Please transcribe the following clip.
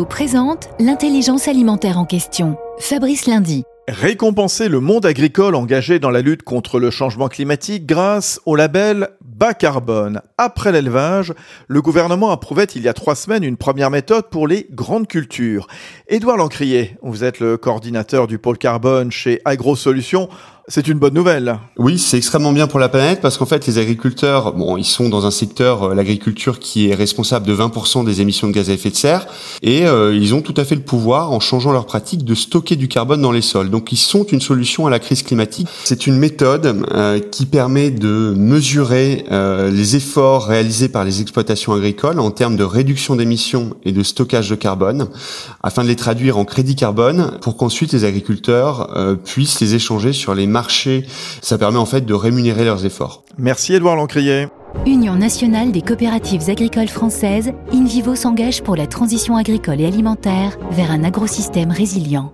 Présente l'intelligence alimentaire en question. Fabrice Lundi. Récompenser le monde agricole engagé dans la lutte contre le changement climatique grâce au label bas carbone. Après l'élevage, le gouvernement approuvait il y a trois semaines une première méthode pour les grandes cultures. Édouard Lancrier, vous êtes le coordinateur du pôle carbone chez AgroSolutions. C'est une bonne nouvelle. Oui, c'est extrêmement bien pour la planète parce qu'en fait, les agriculteurs, bon, ils sont dans un secteur, euh, l'agriculture, qui est responsable de 20% des émissions de gaz à effet de serre et euh, ils ont tout à fait le pouvoir, en changeant leurs pratiques, de stocker du carbone dans les sols. Donc, ils sont une solution à la crise climatique. C'est une méthode euh, qui permet de mesurer les efforts réalisés par les exploitations agricoles en termes de réduction d'émissions et de stockage de carbone afin de les traduire en crédit carbone pour qu'ensuite les agriculteurs puissent les échanger sur les marché. Ça permet en fait de rémunérer leurs efforts. Merci Edouard Lancrier. Union nationale des coopératives agricoles françaises, InVivo s'engage pour la transition agricole et alimentaire vers un agrosystème résilient.